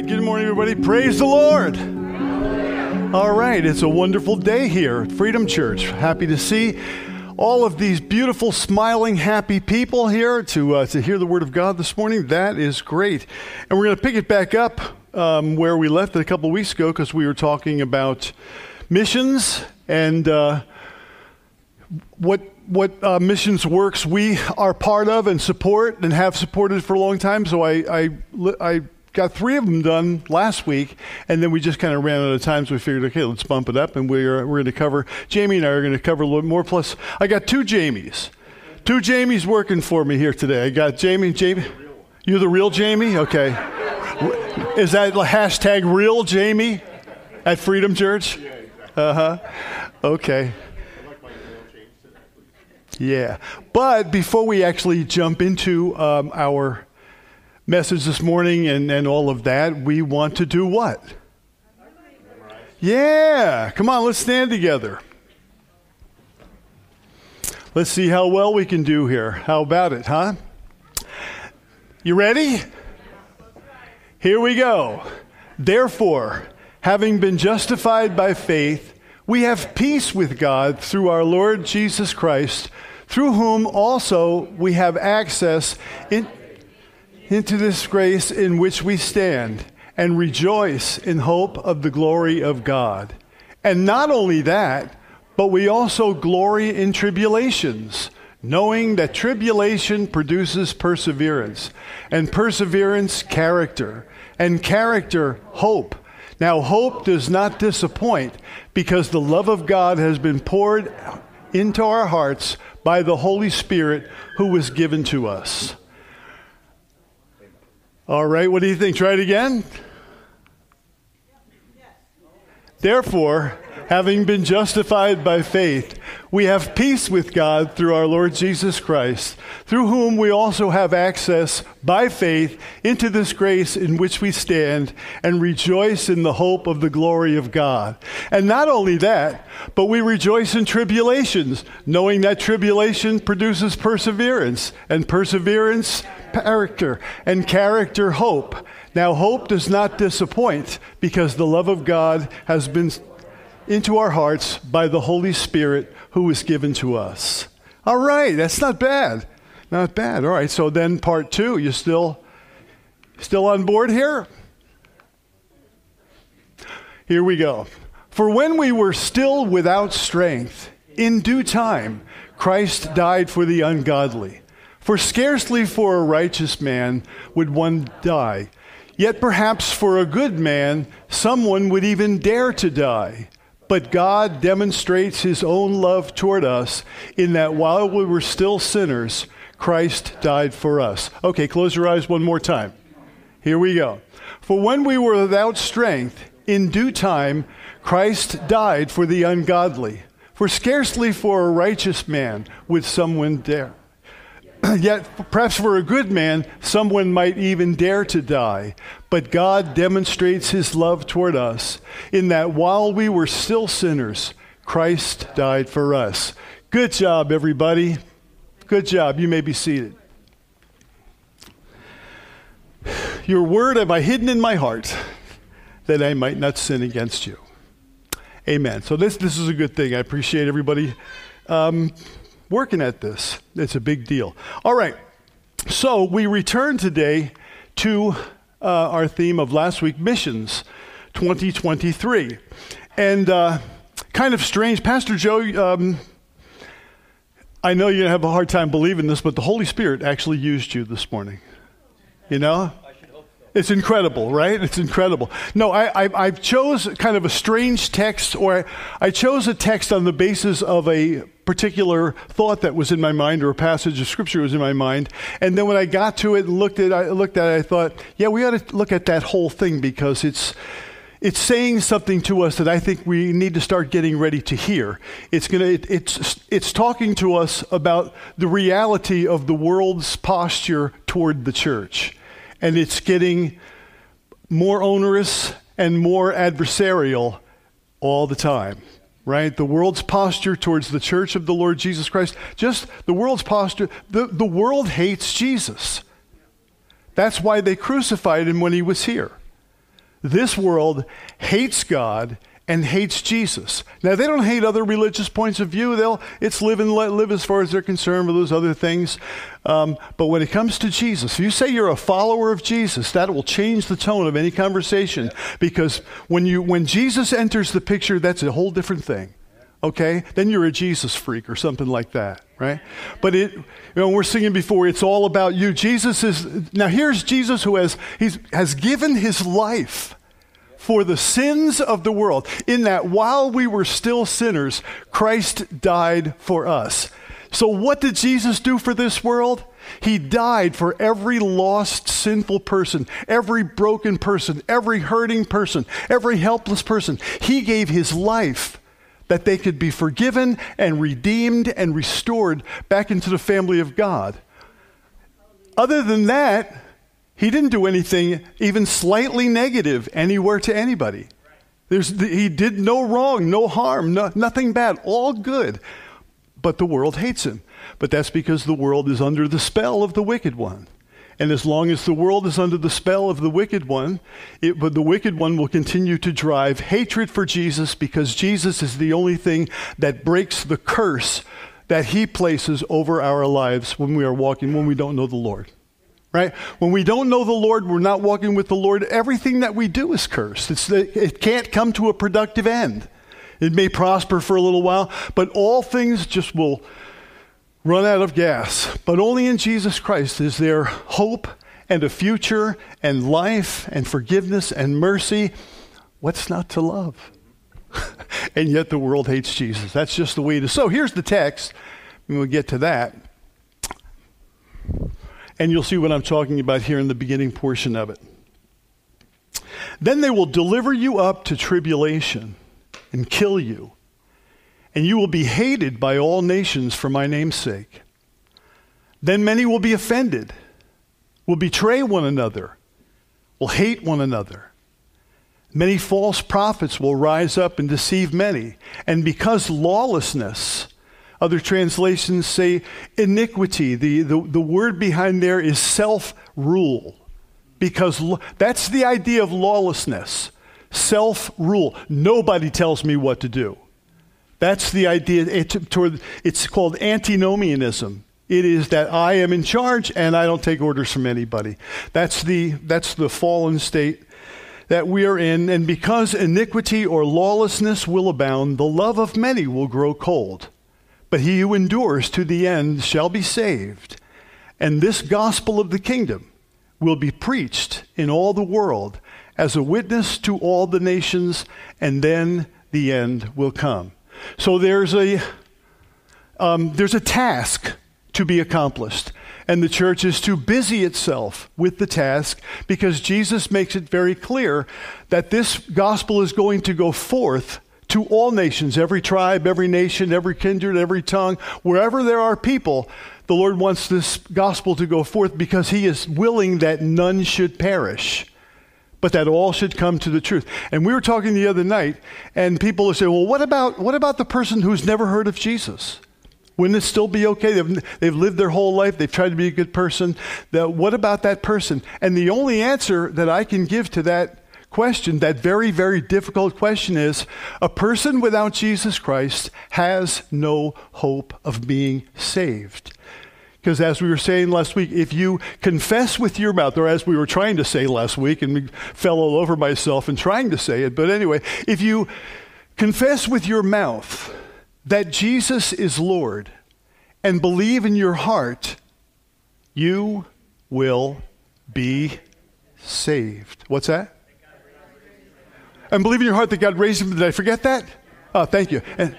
right, good morning, everybody. Praise the Lord. All right, it's a wonderful day here at Freedom Church. Happy to see all of these beautiful, smiling, happy people here to, uh, to hear the Word of God this morning. That is great. And we're going to pick it back up um, where we left it a couple weeks ago because we were talking about missions and uh, what what uh, missions works we are part of and support and have supported for a long time. So I, I, I got three of them done last week, and then we just kind of ran out of time, so we figured, okay, let's bump it up, and we're, we're going to cover, Jamie and I are going to cover a little more. Plus, I got two Jamies. Two Jamies working for me here today. I got Jamie, Jamie. You're the real Jamie? Okay. Is that hashtag real Jamie at Freedom Church? Uh huh. Okay. Yeah. But before we actually jump into um, our message this morning and, and all of that, we want to do what? Yeah. Come on, let's stand together. Let's see how well we can do here. How about it, huh? You ready? Here we go. Therefore, having been justified by faith, we have peace with God through our Lord Jesus Christ through whom also we have access in, into this grace in which we stand and rejoice in hope of the glory of God. And not only that, but we also glory in tribulations, knowing that tribulation produces perseverance, and perseverance, character, and character, hope. Now, hope does not disappoint because the love of God has been poured into our hearts by the Holy Spirit who was given to us. All right, what do you think? Try it again. Therefore, having been justified by faith, we have peace with God through our Lord Jesus Christ, through whom we also have access by faith into this grace in which we stand and rejoice in the hope of the glory of God. And not only that, but we rejoice in tribulations, knowing that tribulation produces perseverance, and perseverance, character, and character, hope. Now, hope does not disappoint because the love of God has been into our hearts by the Holy Spirit who was given to us. All right, that's not bad. Not bad. All right, so then part two, you still still on board here? Here we go. For when we were still without strength, in due time, Christ died for the ungodly. For scarcely for a righteous man would one die. Yet perhaps for a good man, someone would even dare to die. But God demonstrates his own love toward us in that while we were still sinners, Christ died for us. Okay, close your eyes one more time. Here we go. For when we were without strength, in due time, Christ died for the ungodly. For scarcely for a righteous man would someone dare. Yet, perhaps for a good man, someone might even dare to die. But God demonstrates his love toward us in that while we were still sinners, Christ died for us. Good job, everybody. Good job. You may be seated. Your word have I hidden in my heart that I might not sin against you. Amen. So, this, this is a good thing. I appreciate everybody. Um, working at this. It's a big deal. All right. So we return today to uh, our theme of last week missions 2023. And uh, kind of strange, Pastor Joe, um, I know you're going to have a hard time believing this, but the Holy Spirit actually used you this morning. You know? It's incredible, right? It's incredible. No, I, I, I, chose kind of a strange text, or I, I chose a text on the basis of a particular thought that was in my mind, or a passage of scripture was in my mind. And then when I got to it and looked at, I looked at it, I thought, yeah, we ought to look at that whole thing because it's it's saying something to us that I think we need to start getting ready to hear. It's going it, it's it's talking to us about the reality of the world's posture toward the church and it's getting more onerous and more adversarial all the time, right? The world's posture towards the church of the Lord Jesus Christ, just the world's posture, the, the world hates Jesus. That's why they crucified him when he was here. this world hates God and hates Jesus. Now they don't hate other religious points of view. They'll it's live and let live as far as they're concerned with those other things. Um, but when it comes to Jesus, if you say you're a follower of Jesus, that will change the tone of any conversation because when you when Jesus enters the picture, that's a whole different thing. Okay, then you're a Jesus freak or something like that, right? But it, you know, we're singing before. It's all about you. Jesus is now. Here's Jesus who has he's has given his life for the sins of the world, in that while we were still sinners, Christ died for us. So, what did Jesus do for this world? He died for every lost, sinful person, every broken person, every hurting person, every helpless person. He gave his life that they could be forgiven and redeemed and restored back into the family of God. Other than that, he didn't do anything even slightly negative anywhere to anybody. There's, he did no wrong, no harm, no, nothing bad, all good. But the world hates him. But that's because the world is under the spell of the wicked one. And as long as the world is under the spell of the wicked one, it, but the wicked one will continue to drive hatred for Jesus because Jesus is the only thing that breaks the curse that he places over our lives when we are walking, when we don't know the Lord right? When we don't know the Lord, we're not walking with the Lord, everything that we do is cursed. It's it can't come to a productive end. It may prosper for a little while, but all things just will run out of gas. But only in Jesus Christ is there hope and a future and life and forgiveness and mercy. What's not to love? and yet the world hates Jesus. That's just the way it is. So here's the text. We'll get to that. And you'll see what I'm talking about here in the beginning portion of it. Then they will deliver you up to tribulation and kill you, and you will be hated by all nations for my name's sake. Then many will be offended, will betray one another, will hate one another. Many false prophets will rise up and deceive many, and because lawlessness other translations say iniquity. The, the, the word behind there is self rule, because lo- that's the idea of lawlessness self rule. Nobody tells me what to do. That's the idea. It, toward, it's called antinomianism. It is that I am in charge and I don't take orders from anybody. That's the, that's the fallen state that we are in. And because iniquity or lawlessness will abound, the love of many will grow cold. But he who endures to the end shall be saved. And this gospel of the kingdom will be preached in all the world as a witness to all the nations, and then the end will come. So there's a, um, there's a task to be accomplished. And the church is to busy itself with the task because Jesus makes it very clear that this gospel is going to go forth to all nations, every tribe, every nation, every kindred, every tongue, wherever there are people, the Lord wants this gospel to go forth because He is willing that none should perish, but that all should come to the truth. And we were talking the other night, and people would say, well, what about, what about the person who's never heard of Jesus? Wouldn't it still be okay? They've, they've lived their whole life. They've tried to be a good person. That, what about that person? And the only answer that I can give to that question, that very, very difficult question is a person without Jesus Christ has no hope of being saved. Because as we were saying last week, if you confess with your mouth, or as we were trying to say last week, and fell all over myself in trying to say it, but anyway, if you confess with your mouth that Jesus is Lord and believe in your heart, you will be saved. What's that? And believe in your heart that God raised him. Did I forget that? Oh, thank you. And,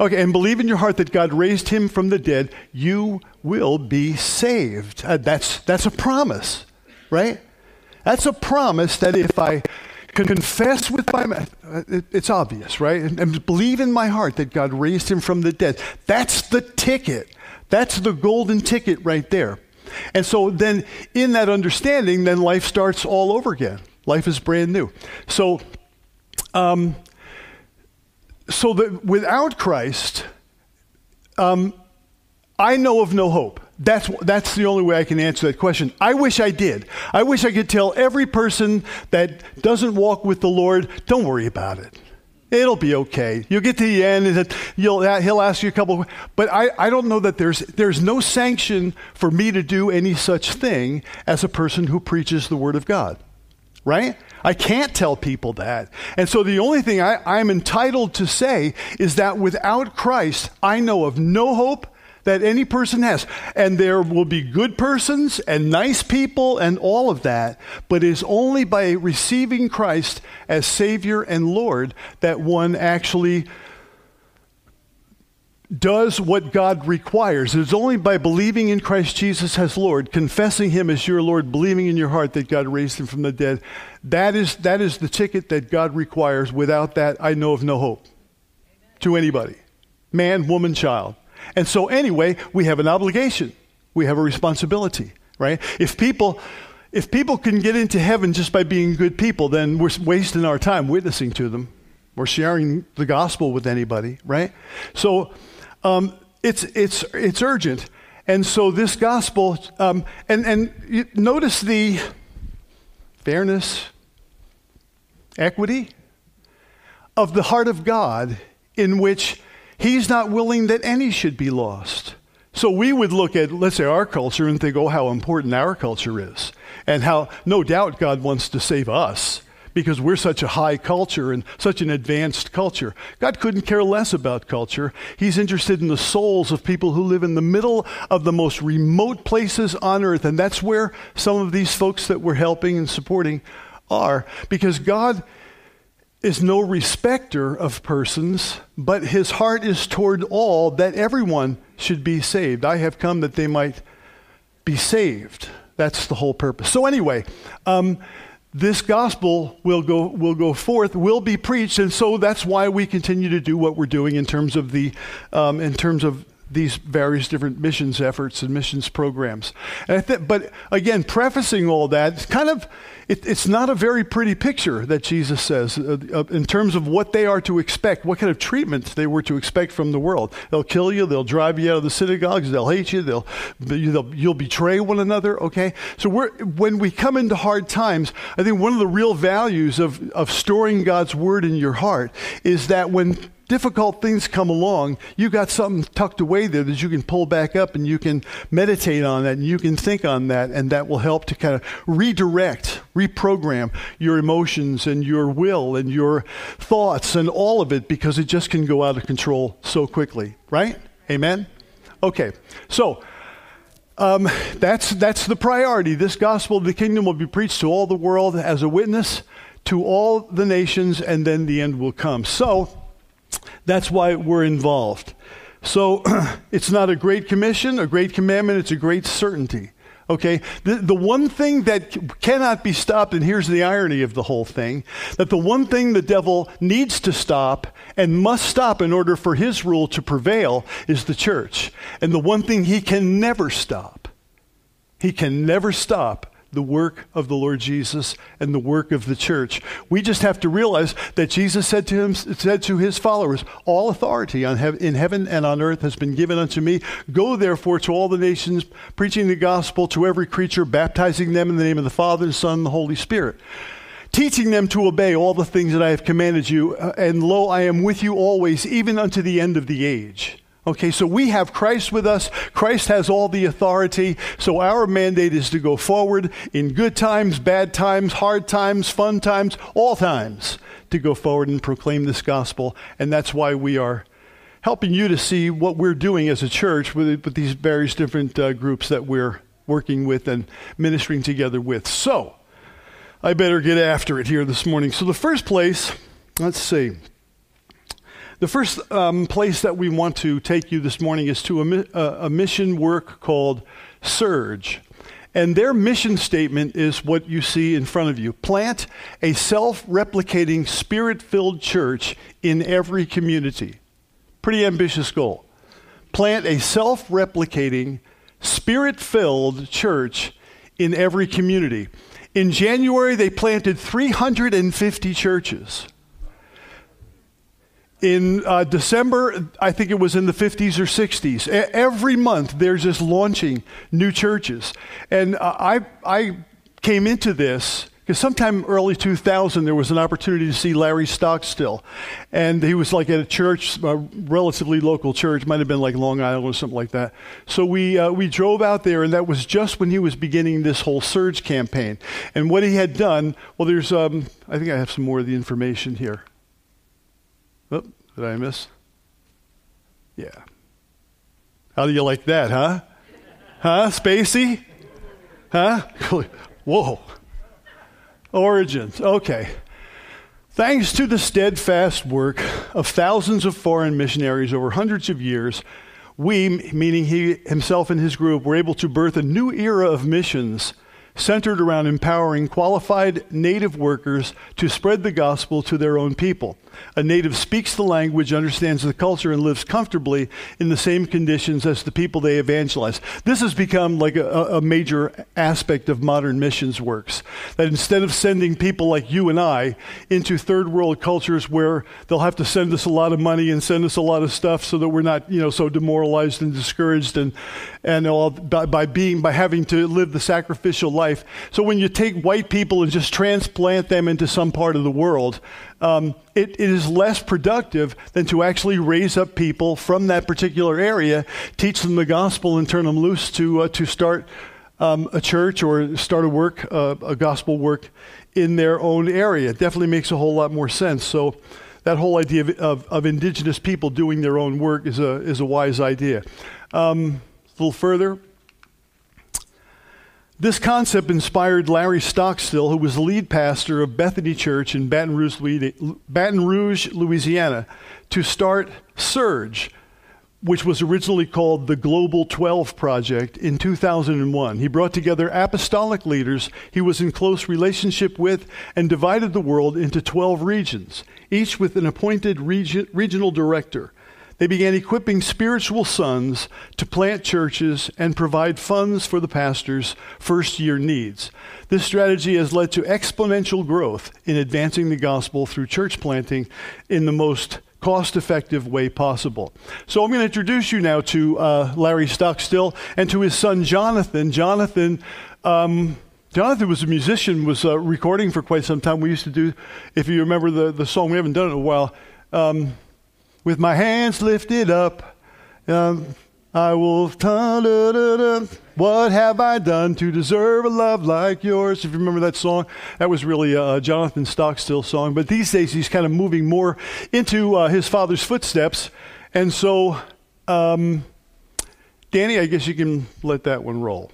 okay, and believe in your heart that God raised him from the dead. You will be saved. Uh, that's, that's a promise, right? That's a promise that if I can confess with my mouth, uh, it, it's obvious, right? And, and believe in my heart that God raised him from the dead. That's the ticket. That's the golden ticket right there. And so then, in that understanding, then life starts all over again. Life is brand new. So, um, so that without Christ, um, I know of no hope. That's, that's the only way I can answer that question. I wish I did. I wish I could tell every person that doesn't walk with the Lord, don't worry about it. It'll be okay. You'll get to the end and you'll, he'll ask you a couple. But I, I don't know that there's, there's no sanction for me to do any such thing as a person who preaches the Word of God. Right? I can't tell people that. And so the only thing I, I'm entitled to say is that without Christ, I know of no hope that any person has. And there will be good persons and nice people and all of that, but it is only by receiving Christ as Savior and Lord that one actually does what God requires. It's only by believing in Christ Jesus as Lord, confessing Him as your Lord, believing in your heart that God raised Him from the dead. That is, that is the ticket that God requires. Without that, I know of no hope Amen. to anybody man, woman, child. And so, anyway, we have an obligation, we have a responsibility, right? If people, if people can get into heaven just by being good people, then we're wasting our time witnessing to them or sharing the gospel with anybody, right? So, um, it's, it's, it's urgent. And so, this gospel, um, and, and notice the fairness, equity of the heart of God in which He's not willing that any should be lost. So we would look at, let's say, our culture and think, oh, how important our culture is. And how, no doubt, God wants to save us because we're such a high culture and such an advanced culture. God couldn't care less about culture. He's interested in the souls of people who live in the middle of the most remote places on earth. And that's where some of these folks that we're helping and supporting are because God is no respecter of persons, but his heart is toward all that everyone should be saved. I have come that they might be saved. That's the whole purpose. So, anyway, um, this gospel will go, will go forth, will be preached, and so that's why we continue to do what we're doing in terms of the, um, in terms of these various different missions efforts and missions programs. And th- but again, prefacing all that, it's kind of it, it's not a very pretty picture that Jesus says uh, uh, in terms of what they are to expect, what kind of treatment they were to expect from the world. They'll kill you, they'll drive you out of the synagogues, they'll hate you, they'll, they'll you'll betray one another. Okay, so when we come into hard times, I think one of the real values of of storing God's word in your heart is that when difficult things come along, you got something tucked away there that you can pull back up and you can meditate on that and you can think on that, and that will help to kind of redirect, reprogram your emotions and your will and your thoughts and all of it because it just can go out of control so quickly, right? Amen? Okay, so. Um, that's, that's the priority. This gospel of the kingdom will be preached to all the world as a witness to all the nations, and then the end will come. So, that's why we're involved. So it's not a great commission, a great commandment, it's a great certainty. Okay? The, the one thing that cannot be stopped, and here's the irony of the whole thing that the one thing the devil needs to stop and must stop in order for his rule to prevail is the church. And the one thing he can never stop, he can never stop the work of the Lord Jesus and the work of the church. We just have to realize that Jesus said to him, said to his followers, "All authority hev- in heaven and on earth has been given unto me. Go therefore to all the nations, preaching the gospel to every creature, baptizing them in the name of the Father, the Son, and the Holy Spirit." Teaching them to obey all the things that I have commanded you, uh, and lo, I am with you always, even unto the end of the age. Okay, so we have Christ with us. Christ has all the authority. So our mandate is to go forward in good times, bad times, hard times, fun times, all times, to go forward and proclaim this gospel. And that's why we are helping you to see what we're doing as a church with, with these various different uh, groups that we're working with and ministering together with. So, I better get after it here this morning. So, the first place, let's see. The first um, place that we want to take you this morning is to a, a, a mission work called Surge. And their mission statement is what you see in front of you plant a self replicating, spirit filled church in every community. Pretty ambitious goal. Plant a self replicating, spirit filled church in every community. In January, they planted 350 churches. In uh, December, I think it was in the 50s or 60s. A- every month, they're just launching new churches. And uh, I, I came into this because sometime early 2000 there was an opportunity to see Larry Stockstill, and he was like at a church, a relatively local church, might have been like Long Island or something like that. So we uh, we drove out there, and that was just when he was beginning this whole surge campaign. And what he had done, well, there's um, I think I have some more of the information here. Oh, did I miss? Yeah. How do you like that, huh? Huh, Spacey? Huh? Whoa. Origins, okay. Thanks to the steadfast work of thousands of foreign missionaries over hundreds of years, we, meaning he himself and his group, were able to birth a new era of missions centered around empowering qualified native workers to spread the gospel to their own people. A native speaks the language, understands the culture, and lives comfortably in the same conditions as the people they evangelize. This has become like a, a major aspect of modern missions works. That instead of sending people like you and I into third world cultures where they'll have to send us a lot of money and send us a lot of stuff so that we're not, you know, so demoralized and discouraged and, and all by, by being, by having to live the sacrificial life. So when you take white people and just transplant them into some part of the world, um, it, it is less productive than to actually raise up people from that particular area, teach them the gospel, and turn them loose to, uh, to start um, a church or start a work, uh, a gospel work in their own area. It definitely makes a whole lot more sense. So, that whole idea of, of, of indigenous people doing their own work is a, is a wise idea. Um, a little further, this concept inspired Larry Stockstill, who was the lead pastor of Bethany Church in Baton Rouge, Louisiana, to start Surge, which was originally called the Global 12 Project in 2001. He brought together apostolic leaders he was in close relationship with and divided the world into 12 regions, each with an appointed regional director. They began equipping spiritual sons to plant churches and provide funds for the pastor's first year needs. This strategy has led to exponential growth in advancing the gospel through church planting in the most cost effective way possible. So I'm going to introduce you now to uh, Larry Stockstill and to his son Jonathan. Jonathan. Um, Jonathan was a musician, was uh, recording for quite some time. We used to do, if you remember the, the song, we haven't done it in a while. Um, with my hands lifted up. Um, I will. What have I done to deserve a love like yours? If you remember that song, that was really a Jonathan Stockstill song. But these days, he's kind of moving more into uh, his father's footsteps. And so, um, Danny, I guess you can let that one roll.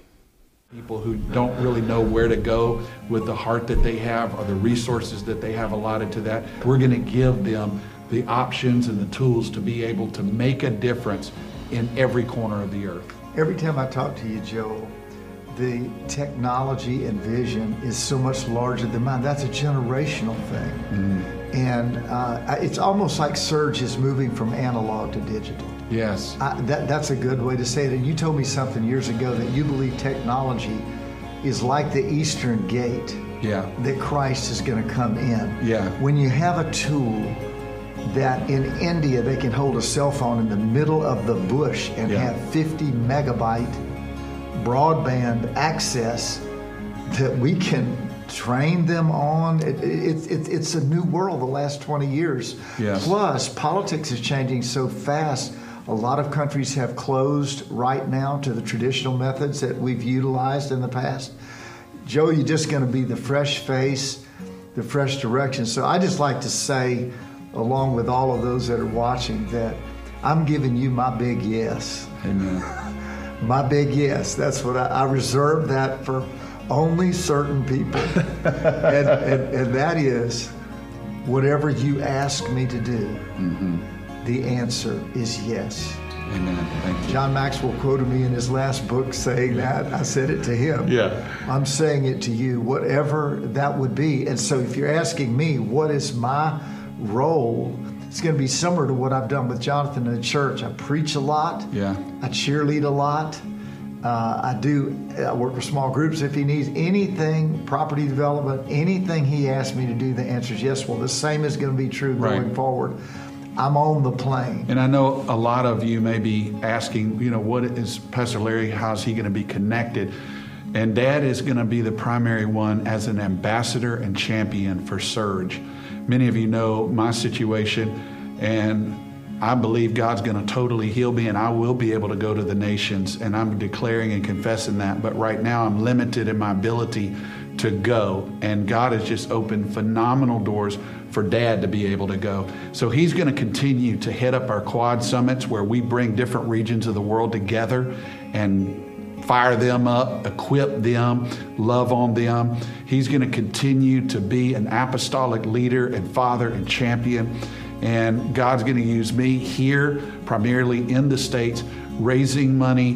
People who don't really know where to go with the heart that they have or the resources that they have allotted to that, we're going to give them the options and the tools to be able to make a difference in every corner of the earth. Every time I talk to you, Joel, the technology and vision is so much larger than mine. That's a generational thing. Mm-hmm. And uh, it's almost like Surge is moving from analog to digital. Yes. I, that, that's a good way to say it. And you told me something years ago that you believe technology is like the Eastern Gate. Yeah. That Christ is going to come in. Yeah. When you have a tool that in India they can hold a cell phone in the middle of the bush and yeah. have 50 megabyte broadband access that we can train them on. It, it, it, it's a new world the last 20 years. Yes. Plus, politics is changing so fast. A lot of countries have closed right now to the traditional methods that we've utilized in the past. Joe, you're just going to be the fresh face, the fresh direction. So I just like to say, along with all of those that are watching, that I'm giving you my big yes. Amen. my big yes. That's what I, I reserve that for only certain people. and, and, and, that is whatever you ask me to do, mm-hmm. the answer is yes. Amen. John Maxwell quoted me in his last book saying that. I said it to him. Yeah. I'm saying it to you, whatever that would be. And so if you're asking me, what is my role, it's going to be similar to what I've done with Jonathan in the church. I preach a lot. Yeah. I cheerlead a lot. Uh, I do. I work with small groups. If he needs anything, property development, anything he asks me to do, the answer is yes. Well, the same is going to be true going right. forward. I'm on the plane. And I know a lot of you may be asking, you know, what is Pastor Larry, how's he going to be connected? And dad is going to be the primary one as an ambassador and champion for Surge. Many of you know my situation, and I believe God's going to totally heal me, and I will be able to go to the nations. And I'm declaring and confessing that. But right now, I'm limited in my ability to go. And God has just opened phenomenal doors for dad to be able to go. So he's going to continue to head up our quad summits where we bring different regions of the world together and fire them up, equip them, love on them. He's going to continue to be an apostolic leader and father and champion. And God's going to use me here, primarily in the States, raising money,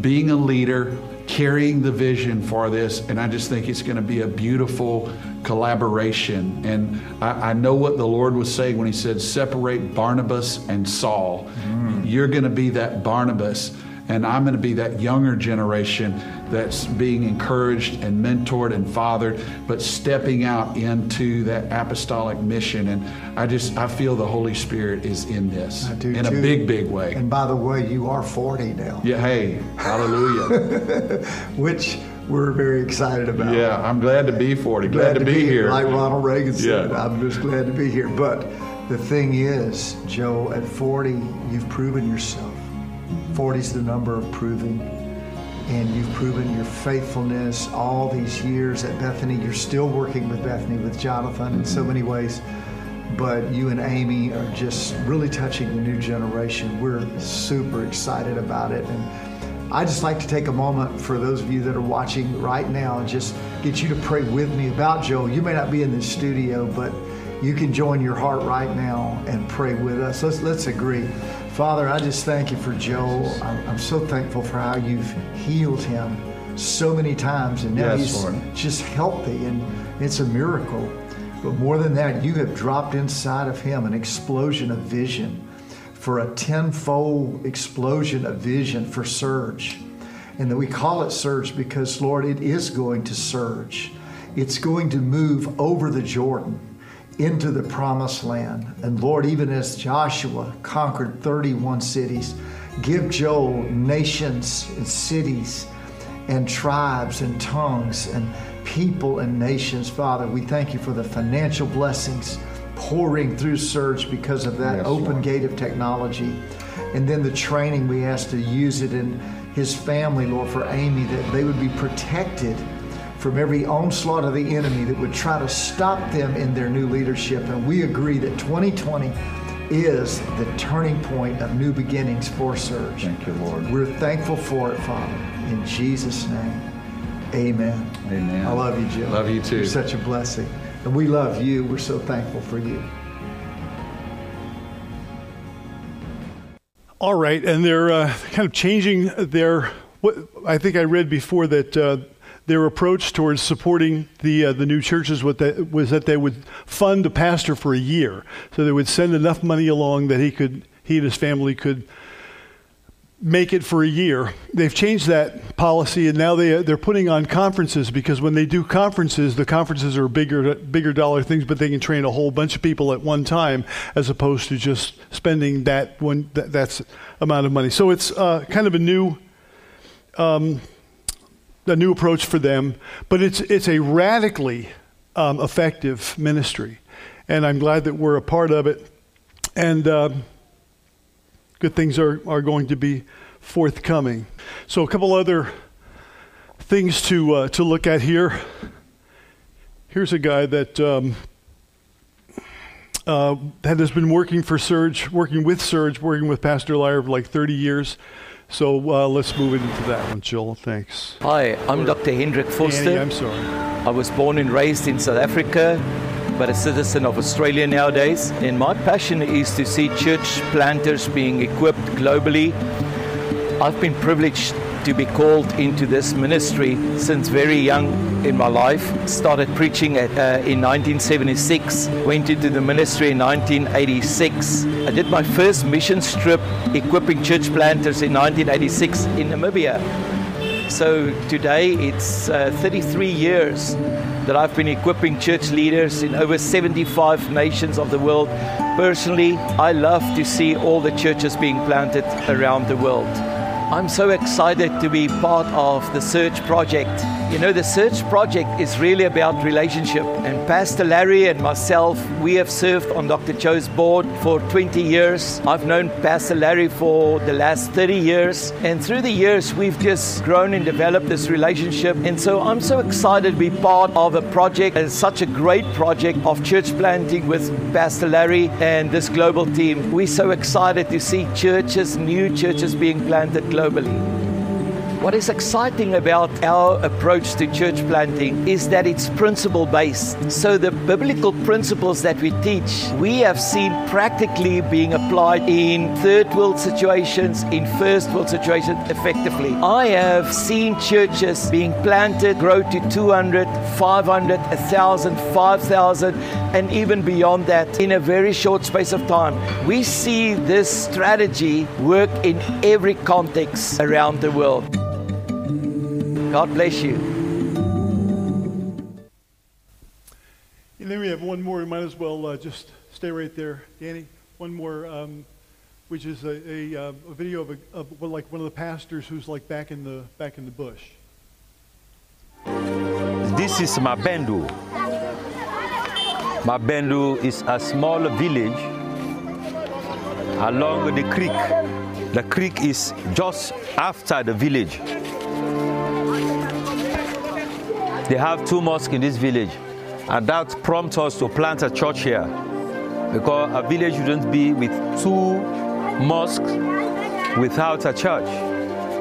being a leader, carrying the vision for this. And I just think it's going to be a beautiful collaboration. And I, I, know what the Lord was saying when He said, separate Barnabas and Saul. Mm. You're going to be that Barnabas and I'm going to be that younger generation that's being encouraged and mentored and fathered, but stepping out into that apostolic mission. And I just, I feel the Holy Spirit is in this in too. a big, big way. And by the way, you are 40 now. Yeah, hey, hallelujah. Which we're very excited about. Yeah, I'm glad to be 40. Glad, glad to, be, be here. Like Ronald Reagan said, yeah. I'm just glad to be here. But the thing is, Joe, at 40, you've proven yourself. 40 is the number of proving. And you've proven your faithfulness all these years at Bethany. You're still working with Bethany, with Jonathan in so mm-hmm. many ways. But you and Amy are just really touching the new generation. We're super excited about it. And I just like to take a moment for those of you that are watching right now and just get you to pray with me about Joel. You may not be in this studio, but you can join your heart right now and pray with us. Let's let's agree. Father, I just thank you for Joe. I'm, I'm so thankful for how you've healed him so many times, and now yes, he's Lord. just healthy, and it's a miracle. But more than that, you have dropped inside of him an explosion of vision for a tenfold explosion of vision for surge. And that we call it surge because, Lord, it is going to surge. It's going to move over the Jordan into the promised land. And Lord, even as Joshua conquered 31 cities, give Joel nations and cities and tribes and tongues and people and nations, Father. We thank you for the financial blessings pouring through Surge because of that yes, open Lord. gate of technology. And then the training we asked to use it in his family, Lord, for Amy, that they would be protected from every onslaught of the enemy that would try to stop them in their new leadership. And we agree that 2020 is the turning point of new beginnings for Surge. Thank you, Lord. We're thankful for it, Father. In Jesus' name, amen. Amen. I love you, Jim. Love you too. You're such a blessing. And we love you. We're so thankful for you. All right, and they're uh, kind of changing their. What I think I read before that uh, their approach towards supporting the uh, the new churches was that, they would fund a pastor for a year, so they would send enough money along that he could he and his family could make it for a year. They've changed that policy, and now they they're putting on conferences because when they do conferences, the conferences are bigger bigger dollar things, but they can train a whole bunch of people at one time as opposed to just spending that one that, that's amount of money. So it's uh, kind of a new. Um, a new approach for them, but it's, it's a radically um, effective ministry. And I'm glad that we're a part of it. And uh, good things are, are going to be forthcoming. So, a couple other things to, uh, to look at here. Here's a guy that um, uh, that has been working for Surge, working with Surge, working with Pastor Larry for like 30 years. So uh, let's move into that one, Joel. Thanks. Hi, I'm Dr. Hendrik Foster. Annie, I'm sorry. I was born and raised in South Africa, but a citizen of Australia nowadays. And my passion is to see church planters being equipped globally. I've been privileged to be called into this ministry since very young in my life. Started preaching at, uh, in 1976, went into the ministry in 1986. I did my first mission trip equipping church planters in 1986 in Namibia. So today it's uh, 33 years that I've been equipping church leaders in over 75 nations of the world. Personally, I love to see all the churches being planted around the world. I'm so excited to be part of the Surge Project. You know, the Surge Project is really about relationship. And Pastor Larry and myself, we have served on Dr. Cho's board for 20 years. I've known Pastor Larry for the last 30 years. And through the years, we've just grown and developed this relationship. And so I'm so excited to be part of a project, and such a great project of church planting with Pastor Larry and this global team. We're so excited to see churches, new churches being planted globally. What is exciting about our approach to church planting is that it's principle based. So, the biblical principles that we teach, we have seen practically being applied in third world situations, in first world situations effectively. I have seen churches being planted grow to 200, 500, 1,000, 5,000, and even beyond that in a very short space of time. We see this strategy work in every context around the world. God bless you. And then we have one more. We might as well uh, just stay right there, Danny. One more, um, which is a, a, uh, a video of, a, of well, like one of the pastors who's like back in the back in the bush. This is Mabendu. Mabendu is a small village along the creek. The creek is just after the village. They have two mosques in this village, and that prompts us to plant a church here. Because a village shouldn't be with two mosques without a church.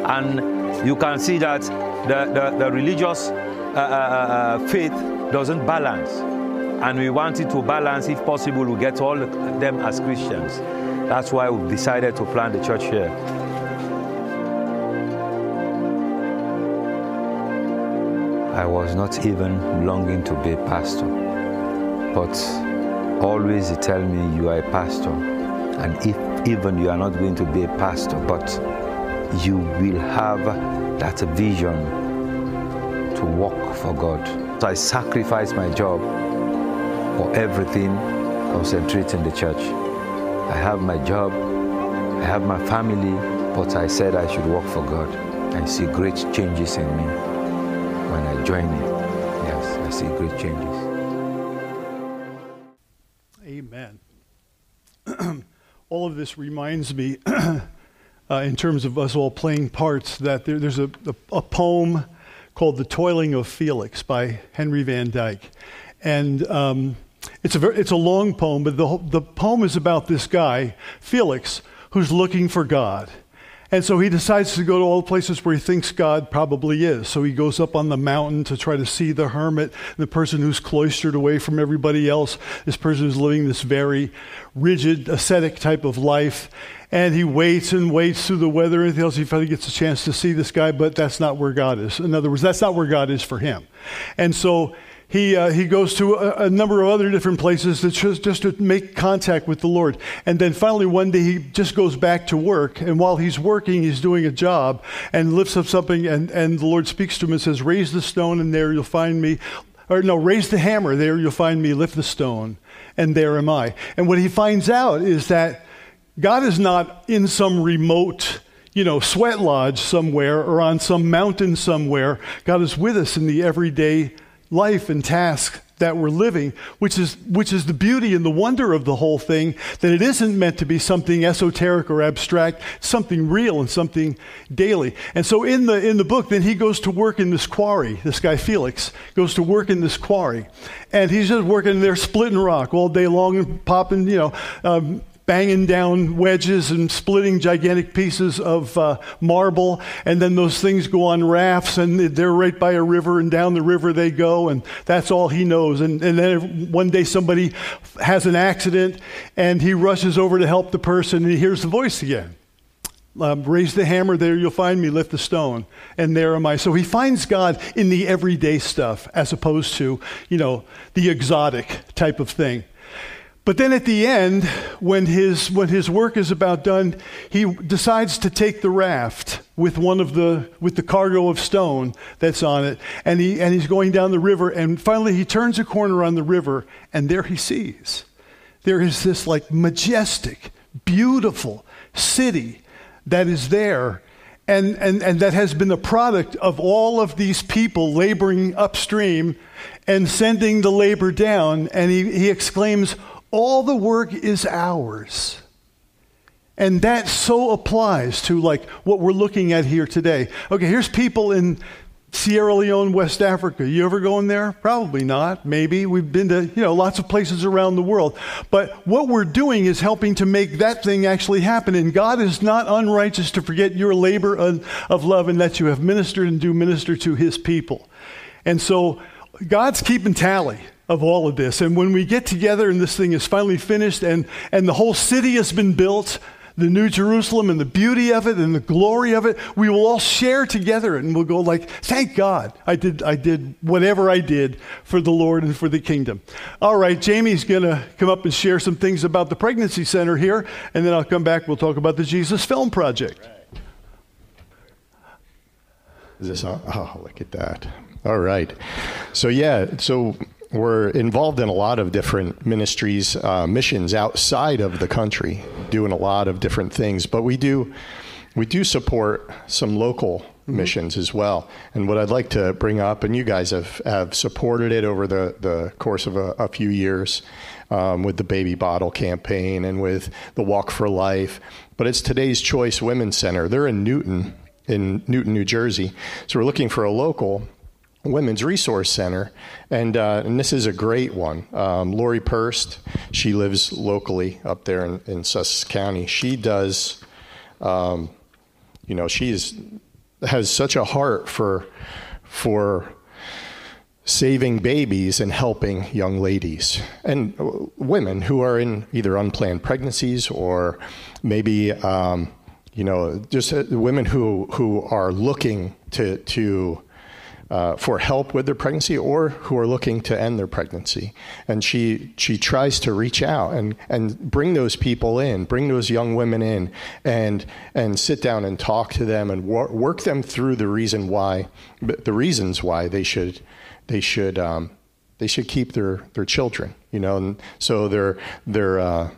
And you can see that the, the, the religious uh, uh, uh, faith doesn't balance. And we want it to balance, if possible, we get all them as Christians. That's why we decided to plant the church here. I was not even longing to be a pastor. But always he tell me you are a pastor. And if even you are not going to be a pastor, but you will have that vision to work for God. So I sacrificed my job for everything, concentrating the church. I have my job, I have my family, but I said I should work for God. I see great changes in me when I join it. Yes, I see great changes. Amen. all of this reminds me, uh, in terms of us all playing parts, that there, there's a, a, a, poem called The Toiling of Felix by Henry Van Dyke. And um, it's, a very, it's a long poem, but the, the poem is about this guy, Felix, who's looking for God. And so he decides to go to all the places where he thinks God probably is. So he goes up on the mountain to try to see the hermit, the person who's cloistered away from everybody else, this person who's living this very rigid, ascetic type of life. And he waits and waits through the weather and anything else. He finally gets a chance to see this guy, but that's not where God is. In other words, that's not where God is for him. And so he, uh, he goes to a, a, number of other different places to just, just to make contact with the Lord. And then finally, one day, he just goes back to work. And while he's working, he's doing a job and lifts up something. And, and the Lord speaks to him and says, Raise the stone, and there you'll find me. Or no, raise the hammer, there you'll find me. Lift the stone, and there am I. And what he finds out is that God is not in some remote you know, sweat lodge somewhere or on some mountain somewhere. God is with us in the everyday life and task that we're living, which is, which is the beauty and the wonder of the whole thing, that it isn't meant to be something esoteric or abstract, something real and something daily. And so in the, in the book, then he goes to work in this quarry. This guy, Felix, goes to work in this quarry. And he's just working there splitting rock all day long and popping, you know, um, banging down wedges and splitting gigantic pieces of uh, marble. And then those things go on rafts and they're right by a river and down the river they go. And that's all he knows. And, and then one day somebody has an accident and he rushes over to help the person and he hears the voice again. Um, raise the hammer, there you'll find me, lift the stone, and there am I. So he finds God in the everyday stuff as opposed to, you know, the exotic type of thing. But then at the end, when his, when his work is about done, he decides to take the raft with one of the with the cargo of stone that's on it. And he and he's going down the river and finally he turns a corner on the river and there he sees. There is this like majestic beautiful city that is there and, and, and that has been the product of all of these people laboring upstream and sending the labor down. And he, he exclaims all the work is ours and that so applies to like what we're looking at here today. Okay, here's people in Sierra Leone, West Africa. You ever going there? Probably not. Maybe. We've been to, you know, lots of places around the world. But what we're doing is helping to make that thing actually happen. And God is not unrighteous to forget your labor of love and that you have ministered and do minister to his people. And so God's keeping tally of all of this. And when we get together and this thing is finally finished and, and the whole city has been built, the New Jerusalem and the beauty of it and the glory of it, we will all share together and we'll go like, thank God I did, I did whatever I did for the Lord and for the kingdom. All right, Jamie's going to come up and share some things about the pregnancy center here, and then I'll come back. We'll talk about the Jesus Film Project. Is this on? Oh, look at that. All right. So, yeah, so we're involved in a lot of different ministries, uh, missions outside of the country, doing a lot of different things. But we do we do support some local mm-hmm. missions as well. And what I'd like to bring up, and you guys have, have supported it over the, the course of a, a few years um, with the Baby Bottle campaign and with the Walk for Life. But it's today's Choice Women's Center. They're in Newton, in Newton, New Jersey. So we're looking for a local Women's Resource Center, and uh, and this is a great one. Um, Lori Purst, she lives locally up there in, in Sussex County. She does, um, you know, she is, has such a heart for for saving babies and helping young ladies and women who are in either unplanned pregnancies or maybe. Um, you know, just uh, women who who are looking to to uh, for help with their pregnancy or who are looking to end their pregnancy. And she, she tries to reach out and, and bring those people in, bring those young women in, and, and sit down and talk to them and wor- work them through the reason why, the reasons why they should, they should, um, they should keep their, their children, you know, and so they're, they're, uh,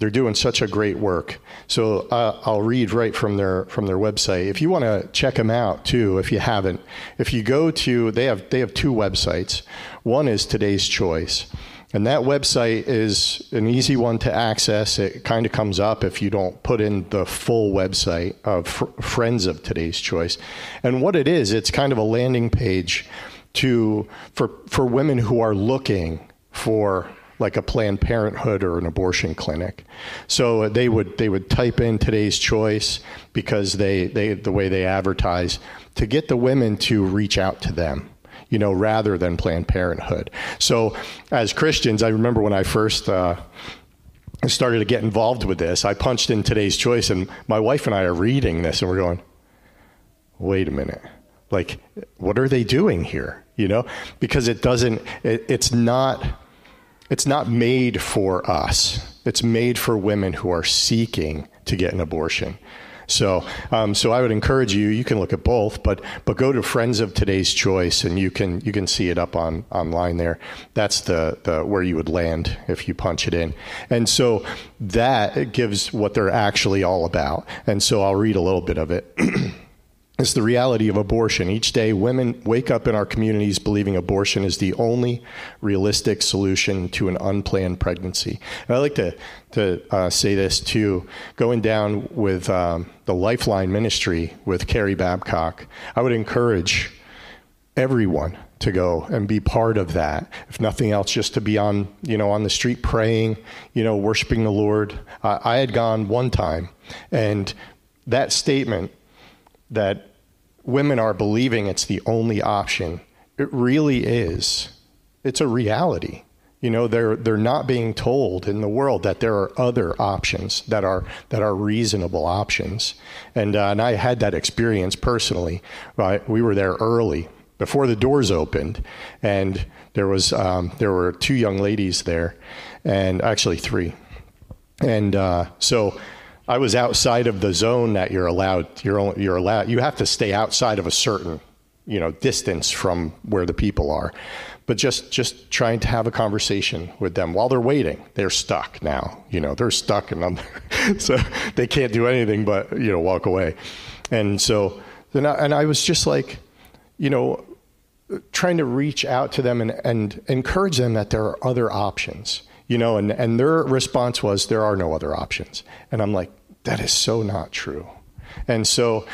they're doing such a great work. So uh, I'll read right from their from their website. If you want to check them out too, if you haven't, if you go to they have they have two websites. One is Today's Choice. And that website is an easy one to access. It kind of comes up if you don't put in the full website of fr- Friends of Today's Choice. And what it is, it's kind of a landing page to for for women who are looking for like a Planned Parenthood or an abortion clinic. So they would they would type in today's choice because they, they the way they advertise to get the women to reach out to them you know, rather than Planned Parenthood. So, as Christians, I remember when I first uh, started to get involved with this, I punched in today's choice, and my wife and I are reading this, and we're going, wait a minute. Like, what are they doing here? You know, because it doesn't, it, it's not it's not made for us. It's made for women who are seeking to get an abortion. So, um, so I would encourage you. You can look at both, but but go to Friends of Today's Choice, and you can you can see it up on online there. That's the the where you would land if you punch it in, and so that gives what they're actually all about. And so I'll read a little bit of it. It's the reality of abortion. Each day, women wake up in our communities believing abortion is the only realistic solution to an unplanned pregnancy. And I like to, to uh, say this too. Going down with um, the Lifeline ministry with Carrie Babcock, I would encourage everyone to go and be part of that. If nothing else, just to be on, you know, on the street praying, you know, worshiping the Lord. Uh, I had gone one time, and that statement that women are believing it's the only option. It really is. It's a reality. You know, they're they're not being told in the world that there are other options that are that are reasonable options. And uh, and I had that experience personally. Right? We were there early before the doors opened, and there was um, there were two young ladies there, and actually three, and uh, so I was outside of the zone that you're allowed. You're only, you're allowed. You have to stay outside of a certain, you know, distance from where the people are. But just just trying to have a conversation with them while they're waiting. They're stuck now. You know, they're stuck, and I'm, so they can't do anything but you know walk away. And so then, I, and I was just like, you know, trying to reach out to them and, and encourage them that there are other options you know, and, and their response was, there are no other options. And I'm like, that is so not true. And so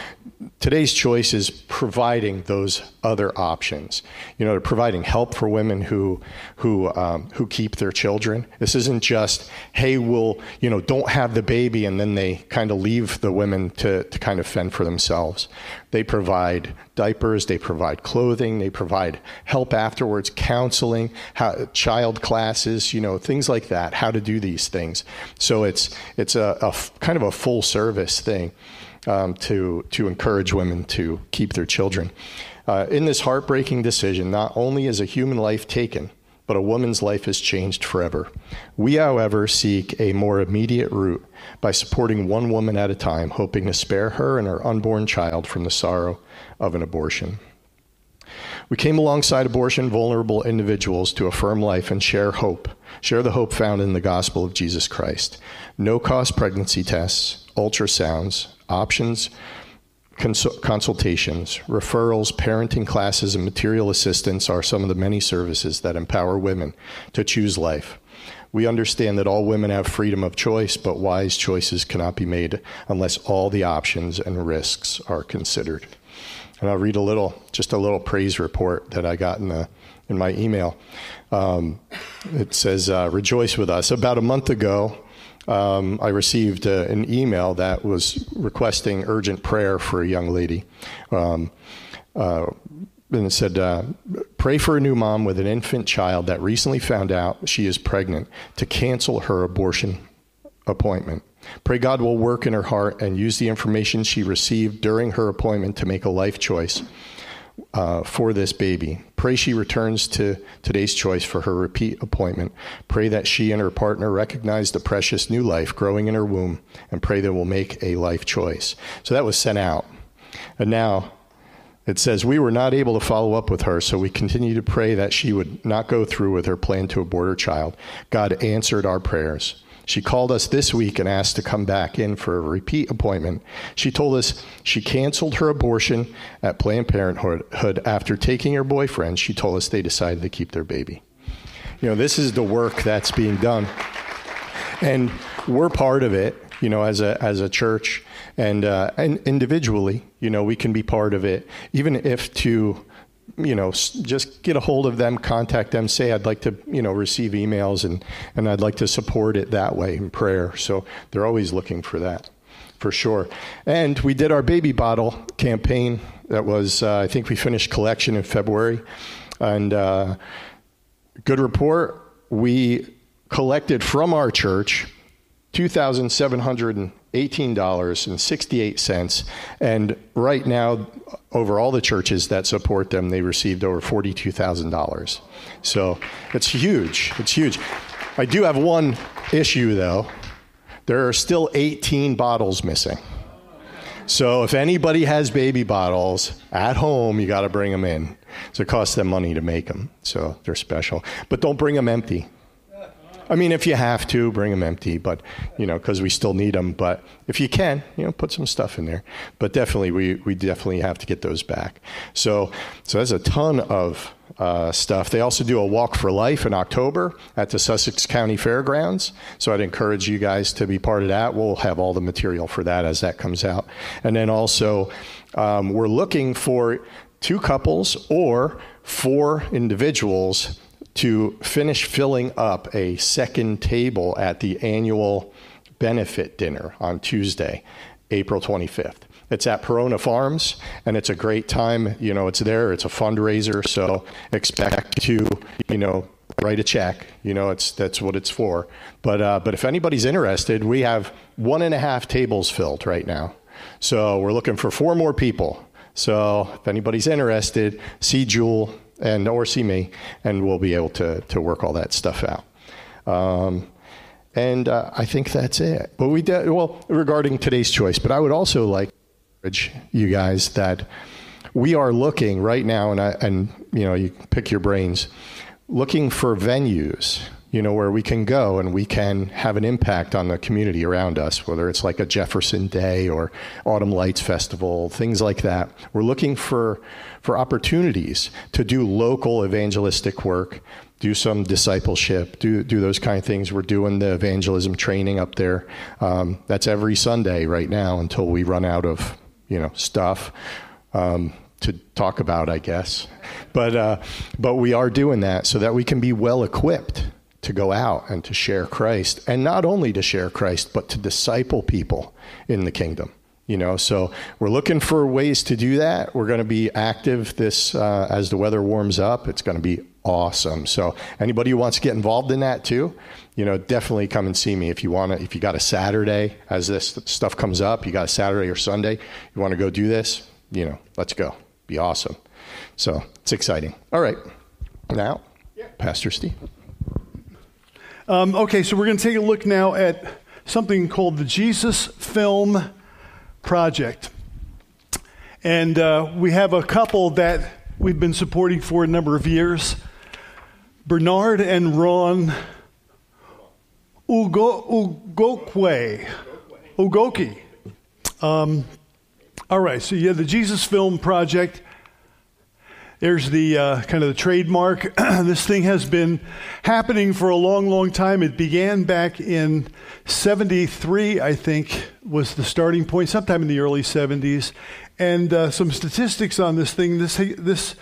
today's choice is providing those other options. You know, providing help for women who who um, who keep their children. This isn't just, hey, we'll you know don't have the baby and then they kind of leave the women to to kind of fend for themselves. They provide diapers, they provide clothing, they provide help afterwards, counseling, how, child classes, you know, things like that. How to do these things. So it's it's a, a kind of a full service thing um, to, to encourage women to keep their children. Uh, in this heartbreaking decision, not only is a human life taken, but a woman's life is changed forever. We, however, seek a more immediate route by supporting one woman at a time, hoping to spare her and her unborn child from the sorrow of an abortion. We came alongside abortion vulnerable individuals to affirm life and share hope, share the hope found in the gospel of Jesus Christ. No cost pregnancy tests, ultrasounds, options, consultations, referrals, parenting classes, and material assistance are some of the many services that empower women to choose life. We understand that all women have freedom of choice, but wise choices cannot be made unless all the options and risks are considered. And I'll read a little, just a little praise report that I got in the in my email. Um, it says, uh, "Rejoice with us." About a month ago, um, I received uh, an email that was requesting urgent prayer for a young lady. Um, uh, and it said, uh, Pray for a new mom with an infant child that recently found out she is pregnant to cancel her abortion appointment. Pray God will work in her heart and use the information she received during her appointment to make a life choice uh, for this baby. Pray she returns to today's choice for her repeat appointment. Pray that she and her partner recognize the precious new life growing in her womb and pray they will make a life choice. So that was sent out. And now it says, We were not able to follow up with her, so we continue to pray that she would not go through with her plan to abort her child. God answered our prayers. She called us this week and asked to come back in for a repeat appointment. She told us she canceled her abortion at Planned Parenthood after taking her boyfriend. She told us they decided to keep their baby. You know, this is the work that's being done. And we're part of it, you know, as a, as a church and, uh, and individually, you know, we can be part of it, even if to you know, just get a hold of them, contact them, say I'd like to, you know, receive emails and, and I'd like to support it that way in prayer. So they're always looking for that, for sure. And we did our baby bottle campaign. That was, uh, I think we finished collection in February. And uh, good report, we collected from our church 2,700 $18.68. And right now, over all the churches that support them, they received over $42,000. So it's huge. It's huge. I do have one issue, though. There are still 18 bottles missing. So if anybody has baby bottles at home, you got to bring them in. So it costs them money to make them. So they're special. But don't bring them empty. I mean, if you have to, bring them empty, but, you know, because we still need them. But if you can, you know, put some stuff in there. But definitely, we, we definitely have to get those back. So, so there's a ton of uh, stuff. They also do a walk for life in October at the Sussex County Fairgrounds. So I'd encourage you guys to be part of that. We'll have all the material for that as that comes out. And then also, um, we're looking for two couples or four individuals to finish filling up a second table at the annual benefit dinner on Tuesday, April 25th. It's at Perona Farms, and it's a great time. You know, it's there. It's a fundraiser, so expect to, you know, write a check. You know, it's that's what it's for. But uh, but if anybody's interested, we have one and a half tables filled right now. So we're looking for four more people. So if anybody's interested, see Jewel and or see me, and we'll be able to to work all that stuff out. Um, And uh, I think that's it. But we did, well, regarding today's choice, but I would also like you guys that we are looking right now, and, I, and you know, you pick your brains, looking for venues you know, where we can go and we can have an impact on the community around us, whether it's like a Jefferson Day or Autumn Lights Festival, things like that. We're looking for, for opportunities to do local evangelistic work, do some discipleship, do, do those kind of things. We're doing the evangelism training up there. Um, that's every Sunday right now until we run out of, you know, stuff. Um, to talk about, I guess. But, uh, but we are doing that so that we can be well equipped to go out and to share Christ, and not only to share Christ, but to disciple people in the kingdom. You know, so we're looking for ways to do that. We're going to be active this uh, as the weather warms up. It's going to be awesome. So anybody who wants to get involved in that too, you know, definitely come and see me if you want to. If you got a Saturday as this stuff comes up, you got a Saturday or Sunday, you want to go do this, you know, let's go. Be awesome. So it's exciting. All right, now, Pastor Steve. Um, okay, so we're going to take a look now at something called the Jesus Film Project. And uh, we have a couple that we've been supporting for a number of years Bernard and Ron Ugo, Ugokwe. Ugoki. Um, all right, so you have the Jesus Film Project. There's the uh, kind of the trademark. this thing has been happening for a long, long time. It began back in 73, I think, was the starting point, sometime in the early 70s. And uh, some statistics on this thing this, this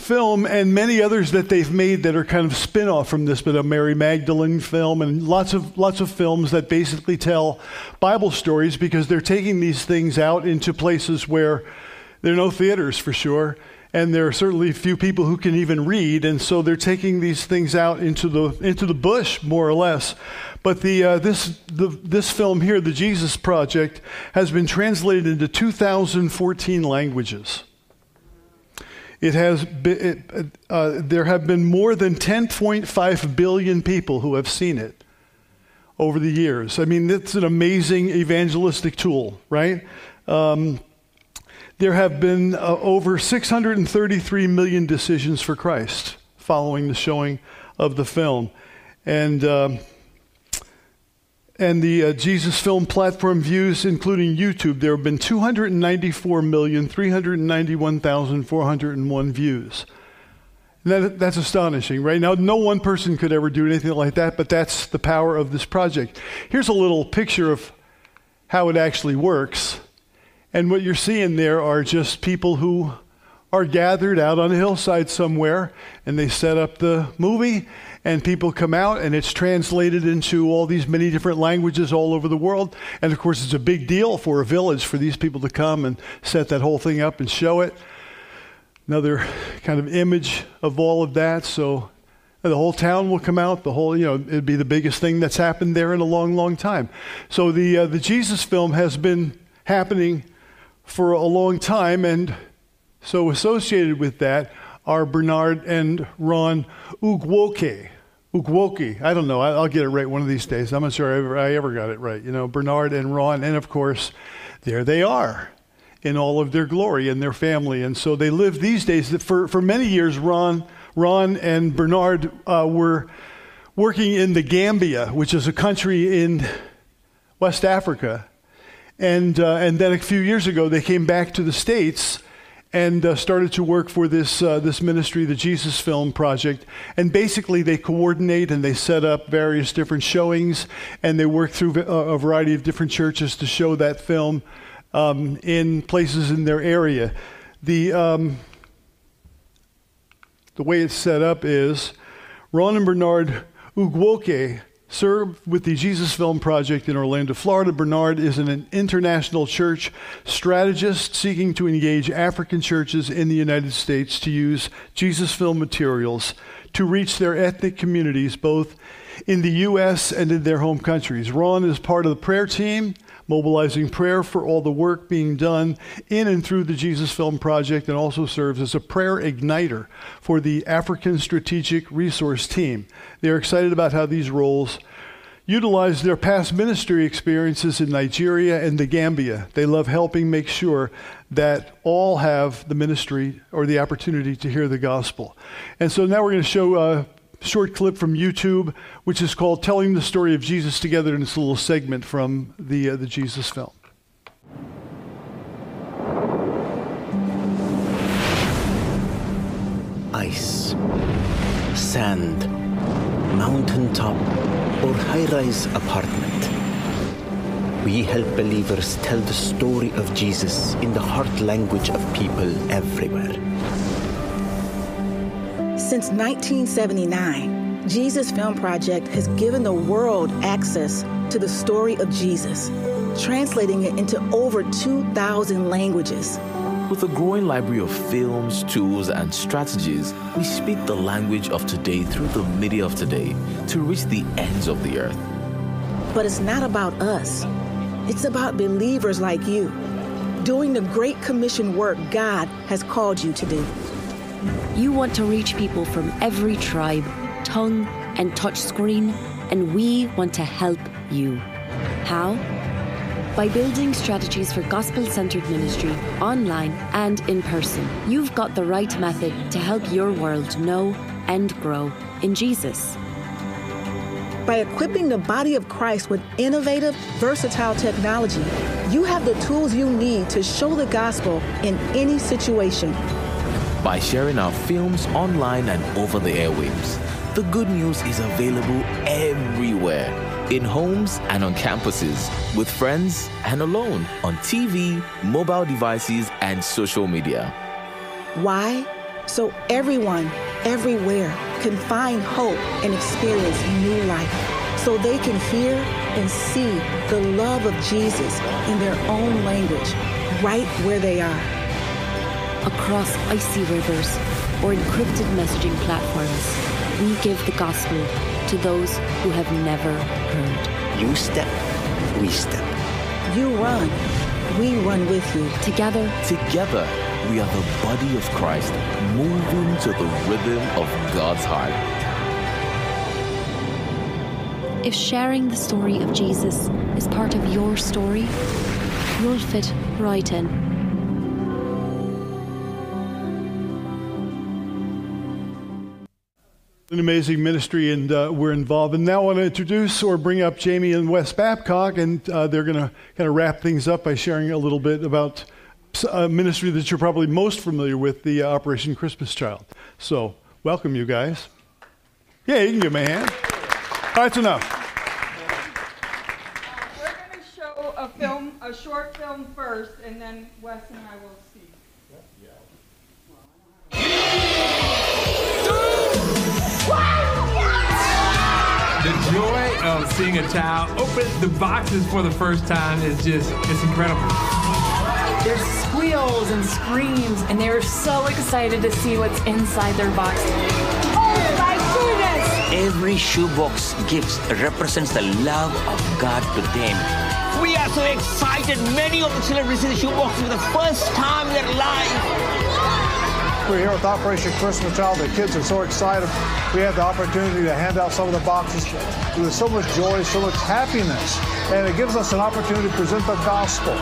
film and many others that they've made that are kind of spin off from this, but a Mary Magdalene film and lots of, lots of films that basically tell Bible stories because they're taking these things out into places where there are no theaters for sure and there are certainly few people who can even read, and so they're taking these things out into the into the bush, more or less. But the uh, this the, this film here, the Jesus Project, has been translated into 2,014 languages. It has been, it, uh, there have been more than 10.5 billion people who have seen it over the years. I mean, it's an amazing evangelistic tool, right? Um, there have been uh, over 633 million decisions for Christ following the showing of the film. And, uh, and the uh, Jesus Film platform views, including YouTube, there have been 294,391,401 views. That, that's astonishing, right? Now, no one person could ever do anything like that, but that's the power of this project. Here's a little picture of how it actually works. And what you're seeing there are just people who are gathered out on a hillside somewhere and they set up the movie and people come out and it's translated into all these many different languages all over the world. And of course it's a big deal for a village for these people to come and set that whole thing up and show it. Another kind of image of all of that. So the whole town will come out. The whole you know it'd be the biggest thing that's happened there in a long long time. So the uh, the jesus film has been happening for a long time, and so associated with that are Bernard and Ron Ugwoke. Ugwoke. I don't know. I'll get it right one of these days. I'm not sure I ever, I ever got it right. You know, Bernard and Ron, and of course, there they are in all of their glory and their family. And so they live these days. For, for many years, Ron, Ron and Bernard uh, were working in the Gambia, which is a country in West Africa. And, uh, and then a few years ago, they came back to the States and uh, started to work for this, uh, this ministry, the Jesus Film Project. And basically, they coordinate and they set up various different showings, and they work through a, variety of different churches to show that film um, in places in their area. The, um, the way it's set up is Ron and Bernard Ugwoke served with the Jesus Film Project in Orlando, Florida. Bernard is an international church strategist seeking to engage African churches in the United States to use Jesus Film materials to reach their ethnic communities both in the U.S. and in their home countries. Ron is part of the prayer team mobilizing prayer for all the work being done in and through the Jesus Film Project, and also serves as a prayer igniter for the African Strategic Resource Team. They are excited about how these roles utilize their past ministry experiences in Nigeria and the Gambia. They love helping make sure that all have the ministry or the opportunity to hear the gospel. And so now we're going to show a short clip from YouTube, which is called Telling the Story of Jesus Together in this little segment from the, uh, the Jesus film. Ice, sand, mountaintop, or high rise apartment. We help believers tell the story of Jesus in the heart language of people everywhere. Since 1979, Jesus Film Project has given the world access to the story of Jesus, translating it into over 2,000 languages. With a growing library of films, tools, and strategies, we speak the language of today through the media of today to reach the ends of the earth. But it's not about us, it's about believers like you doing the great commission work God has called you to do. You want to reach people from every tribe, tongue, and touch screen, and we want to help you. How? By building strategies for gospel centered ministry online and in person, you've got the right method to help your world know and grow in Jesus. By equipping the body of Christ with innovative, versatile technology, you have the tools you need to show the gospel in any situation. By sharing our films online and over the airwaves, the good news is available everywhere in homes and on campuses, with friends and alone, on TV, mobile devices, and social media. Why? So everyone, everywhere, can find hope and experience new life. So they can hear and see the love of Jesus in their own language, right where they are. Across icy rivers or encrypted messaging platforms, we give the gospel to those who have never heard. You step, we step. You run, we run with you. Together, Together, we are the body of Christ, moving to the rhythm of God's heart. if sharing the story of Jesus is part of your story, you'll fit right in. An amazing ministry, and uh, we're involved. And now I want to introduce or bring up Jamie and Wes Babcock, and uh, they're going to kind of wrap things up by sharing a little bit about a ministry that you're probably most familiar with, the uh, Operation Christmas Child. So, welcome, you guys. Yeah, you can give me a hand. All right, that's enough. We're going to show a film, a short film first, and then Wes and I will see. The joy of seeing a child open the boxes for the first time is just, it's incredible. There's squeals and screams, and they were so excited to see what's inside their box. Oh my goodness! Every shoebox gift represents the love of God to them. We are so excited. Many of the children receive the shoebox for the first time in their life. We're here with Operation Christmas Child. The kids are so excited. We had the opportunity to hand out some of the boxes with so much joy, so much happiness, and it gives us an opportunity to present the gospel.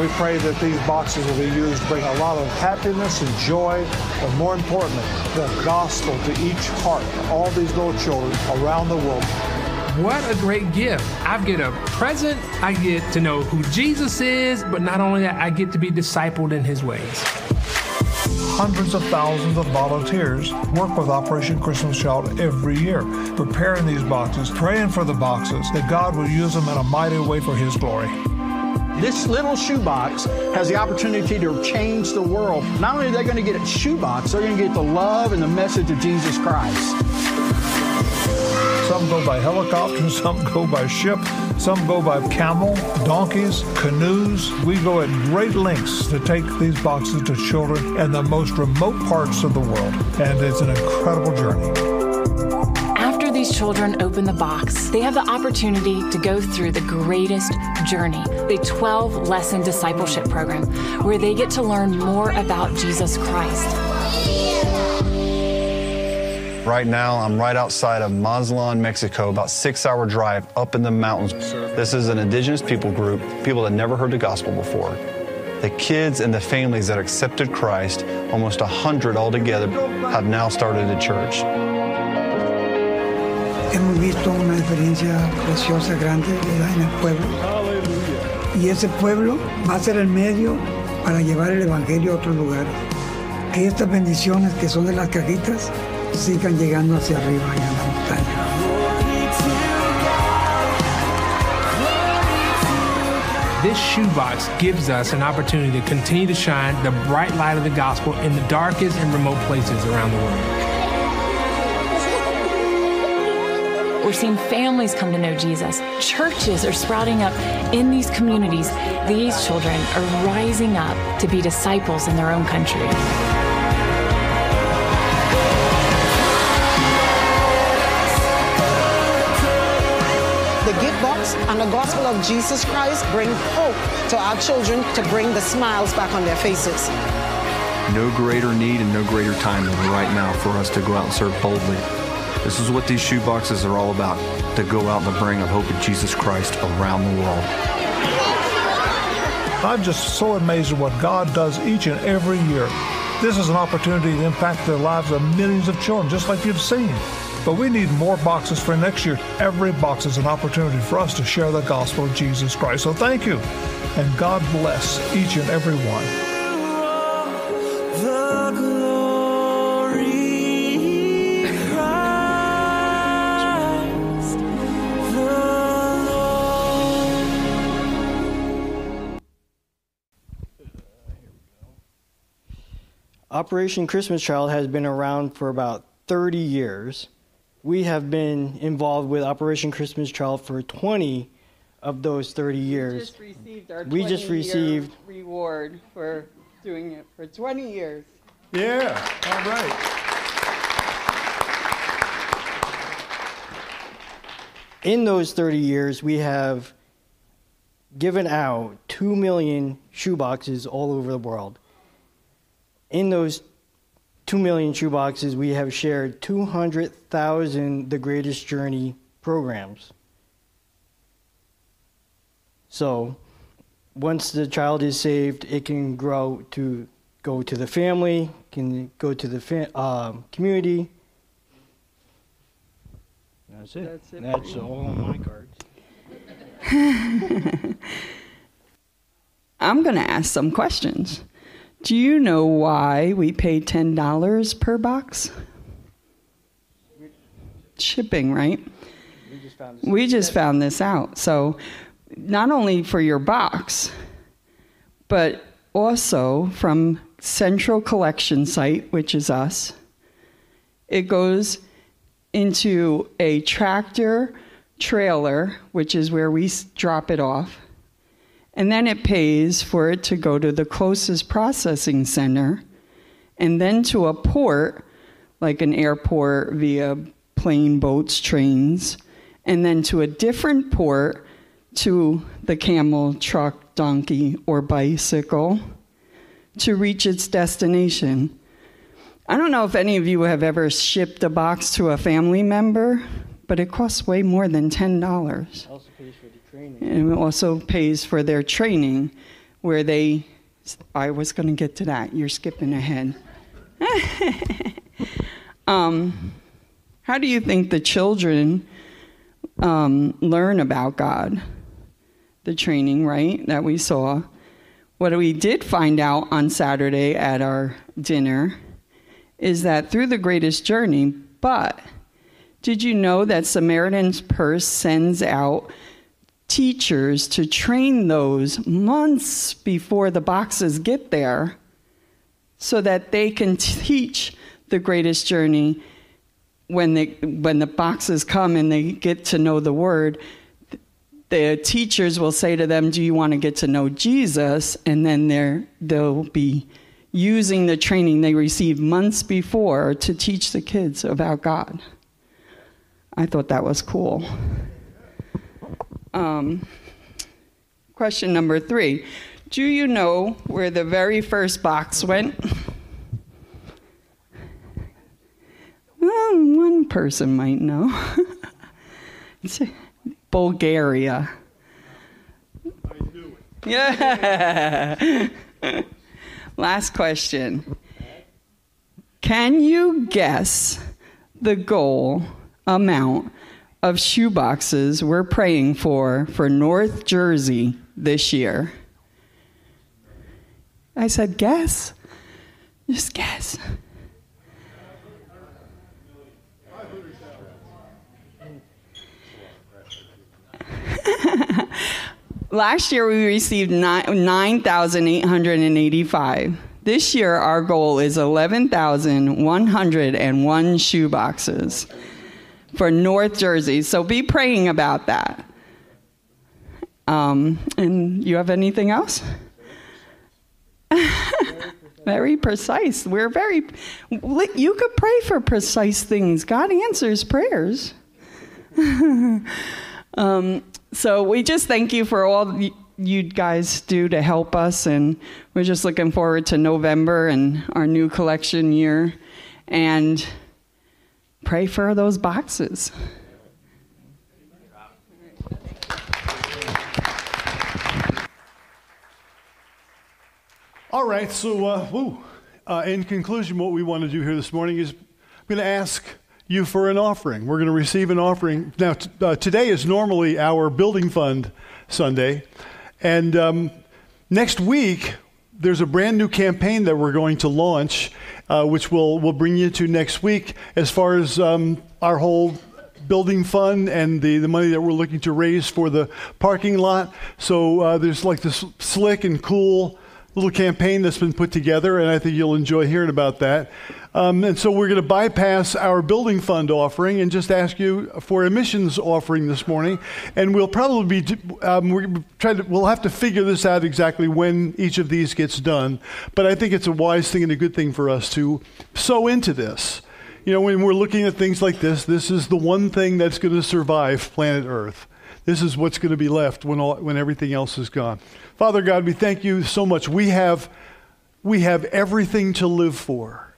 We pray that these boxes will be used to bring a lot of happiness and joy, but more importantly, the gospel to each heart all these little children around the world. What a great gift. I get a present, I get to know who Jesus is, but not only that, I get to be discipled in his ways. Hundreds of thousands of volunteers work with Operation Christmas Child every year, preparing these boxes, praying for the boxes, that God will use them in a mighty way for His glory. This little shoebox has the opportunity to change the world. Not only are they going to get a shoebox, they're going to get the love and the message of Jesus Christ. Some go by helicopter, some go by ship, some go by camel, donkeys, canoes. We go at great lengths to take these boxes to children in the most remote parts of the world. And it's an incredible journey. After these children open the box, they have the opportunity to go through the greatest journey, the 12 lesson discipleship program, where they get to learn more about Jesus Christ. Right now, I'm right outside of Mazatlan, Mexico, about six hour drive up in the mountains. This is an indigenous people group, people that never heard the gospel before. The kids and the families that accepted Christ, almost a hundred altogether, have now started a church. Hemos visto una experiencia preciosa, grande, en el pueblo. Y ese pueblo va a ser el medio para llevar el Evangelio a otros lugares. Que estas bendiciones que son de las cajitas sigan llegando hacia arriba en la montaña. This shoebox gives us an opportunity to continue to shine the bright light of the gospel in the darkest and remote places around the world. We're seeing families come to know Jesus. Churches are sprouting up in these communities. These children are rising up to be disciples in their own country. The box and the gospel of Jesus Christ bring hope to our children to bring the smiles back on their faces. No greater need and no greater time than right now for us to go out and serve boldly. This is what these shoe boxes are all about to go out and bring the hope of Jesus Christ around the world. I'm just so amazed at what God does each and every year. This is an opportunity to impact the lives of millions of children, just like you've seen. But we need more boxes for next year. Every box is an opportunity for us to share the gospel of Jesus Christ. So thank you. And God bless each and every one. The glory Christ the Lord. Operation Christmas Child has been around for about 30 years. We have been involved with Operation Christmas Child for 20 of those 30 years. We just received our We just 20-year received- reward for doing it for 20 years. Yeah, all right. In those 30 years, we have given out 2 million shoeboxes all over the world. In those 2 million shoeboxes, we have shared 200,000 The Greatest Journey programs. So, once the child is saved, it can grow to go to the family, can go to the fa- um, community. That's it. That's it. That's all on my cards. I'm going to ask some questions. Do you know why we pay $10 per box? Shipping, right? We just found this out. So, not only for your box, but also from Central Collection Site, which is us, it goes into a tractor trailer, which is where we drop it off. And then it pays for it to go to the closest processing center and then to a port, like an airport via plane, boats, trains, and then to a different port to the camel, truck, donkey, or bicycle to reach its destination. I don't know if any of you have ever shipped a box to a family member, but it costs way more than $10. Training. And it also pays for their training, where they. I was going to get to that. You're skipping ahead. um, how do you think the children um, learn about God? The training, right, that we saw. What we did find out on Saturday at our dinner is that through the greatest journey, but did you know that Samaritan's Purse sends out teachers to train those months before the boxes get there so that they can teach the greatest journey when they when the boxes come and they get to know the word. The teachers will say to them do you want to get to know jesus? And then they're, they'll be using the training they received months before to teach the kids about god. I thought that was cool um, question number three do you know where the very first box went well, one person might know. It's Bulgaria. Yeah. Last question. Can you guess the goal amount of shoeboxes we're praying for for North Jersey this year? I said, guess. Just guess. Last year we received 9,885. This year our goal is 11,101 shoe boxes for North Jersey. So be praying about that. Um, and you have anything else? very precise. We're very, you could pray for precise things. God answers prayers. um, so we just thank you for all you guys do to help us, and we're just looking forward to November and our new collection year, and pray for those boxes. All right, so uh, woo. Uh, in conclusion, what we want to do here this morning is I'm going to ask you for an offering. We're going to receive an offering. Now, t- uh, today is normally our building fund Sunday. And um, next week, there's a brand new campaign that we're going to launch, uh, which we'll, we'll bring you to next week as far as um, our whole building fund and the, the money that we're looking to raise for the parking lot. So uh, there's like this slick and cool little campaign that's been put together, and I think you'll enjoy hearing about that. Um, and so we're going to bypass our building fund offering and just ask you for a missions offering this morning. And we'll probably be um, we're trying to we'll have to figure this out exactly when each of these gets done. But I think it's a wise thing and a good thing for us to sow into this. You know, when we're looking at things like this, this is the one thing that's going to survive planet Earth. This is what's going to be left when all, when everything else is gone. Father God, we thank you so much. We have we have everything to live for.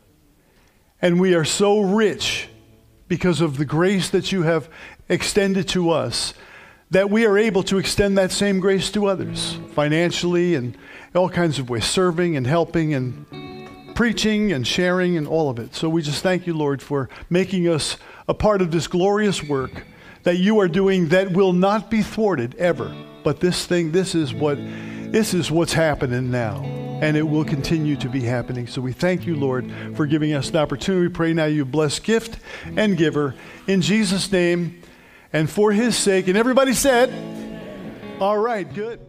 And we are so rich because of the grace that you have extended to us that we are able to extend that same grace to others financially and all kinds of ways, serving and helping and preaching and sharing and all of it. So we just thank you, Lord, for making us a part of this glorious work that you are doing that will not be thwarted ever. But this thing, this is what this is what's happening now and it will continue to be happening. So we thank you, Lord, for giving us the opportunity. We pray now you bless gift and giver in Jesus' name and for his sake. And everybody said, All right, good.